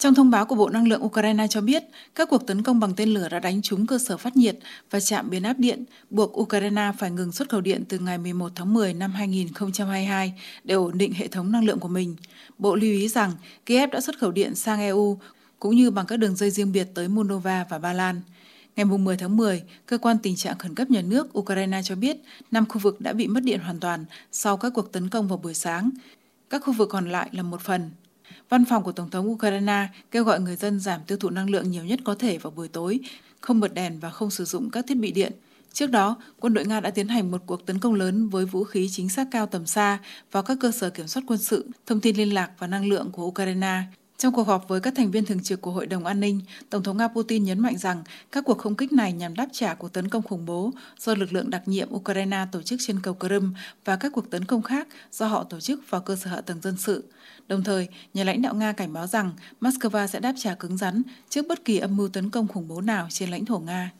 Trong thông báo của Bộ Năng lượng Ukraine cho biết, các cuộc tấn công bằng tên lửa đã đánh trúng cơ sở phát nhiệt và trạm biến áp điện, buộc Ukraine phải ngừng xuất khẩu điện từ ngày 11 tháng 10 năm 2022 để ổn định hệ thống năng lượng của mình. Bộ lưu ý rằng Kiev đã xuất khẩu điện sang EU cũng như bằng các đường dây riêng biệt tới Moldova và Ba Lan. Ngày 10 tháng 10, Cơ quan Tình trạng Khẩn cấp Nhà nước Ukraine cho biết năm khu vực đã bị mất điện hoàn toàn sau các cuộc tấn công vào buổi sáng. Các khu vực còn lại là một phần. Văn phòng của Tổng thống Ukraine kêu gọi người dân giảm tiêu thụ năng lượng nhiều nhất có thể vào buổi tối, không bật đèn và không sử dụng các thiết bị điện. Trước đó, quân đội Nga đã tiến hành một cuộc tấn công lớn với vũ khí chính xác cao tầm xa vào các cơ sở kiểm soát quân sự, thông tin liên lạc và năng lượng của Ukraine. Trong cuộc họp với các thành viên thường trực của Hội đồng An ninh, Tổng thống Nga Putin nhấn mạnh rằng các cuộc không kích này nhằm đáp trả cuộc tấn công khủng bố do lực lượng đặc nhiệm Ukraine tổ chức trên cầu Crimea và các cuộc tấn công khác do họ tổ chức vào cơ sở hạ tầng dân sự. Đồng thời, nhà lãnh đạo Nga cảnh báo rằng Moscow sẽ đáp trả cứng rắn trước bất kỳ âm mưu tấn công khủng bố nào trên lãnh thổ Nga.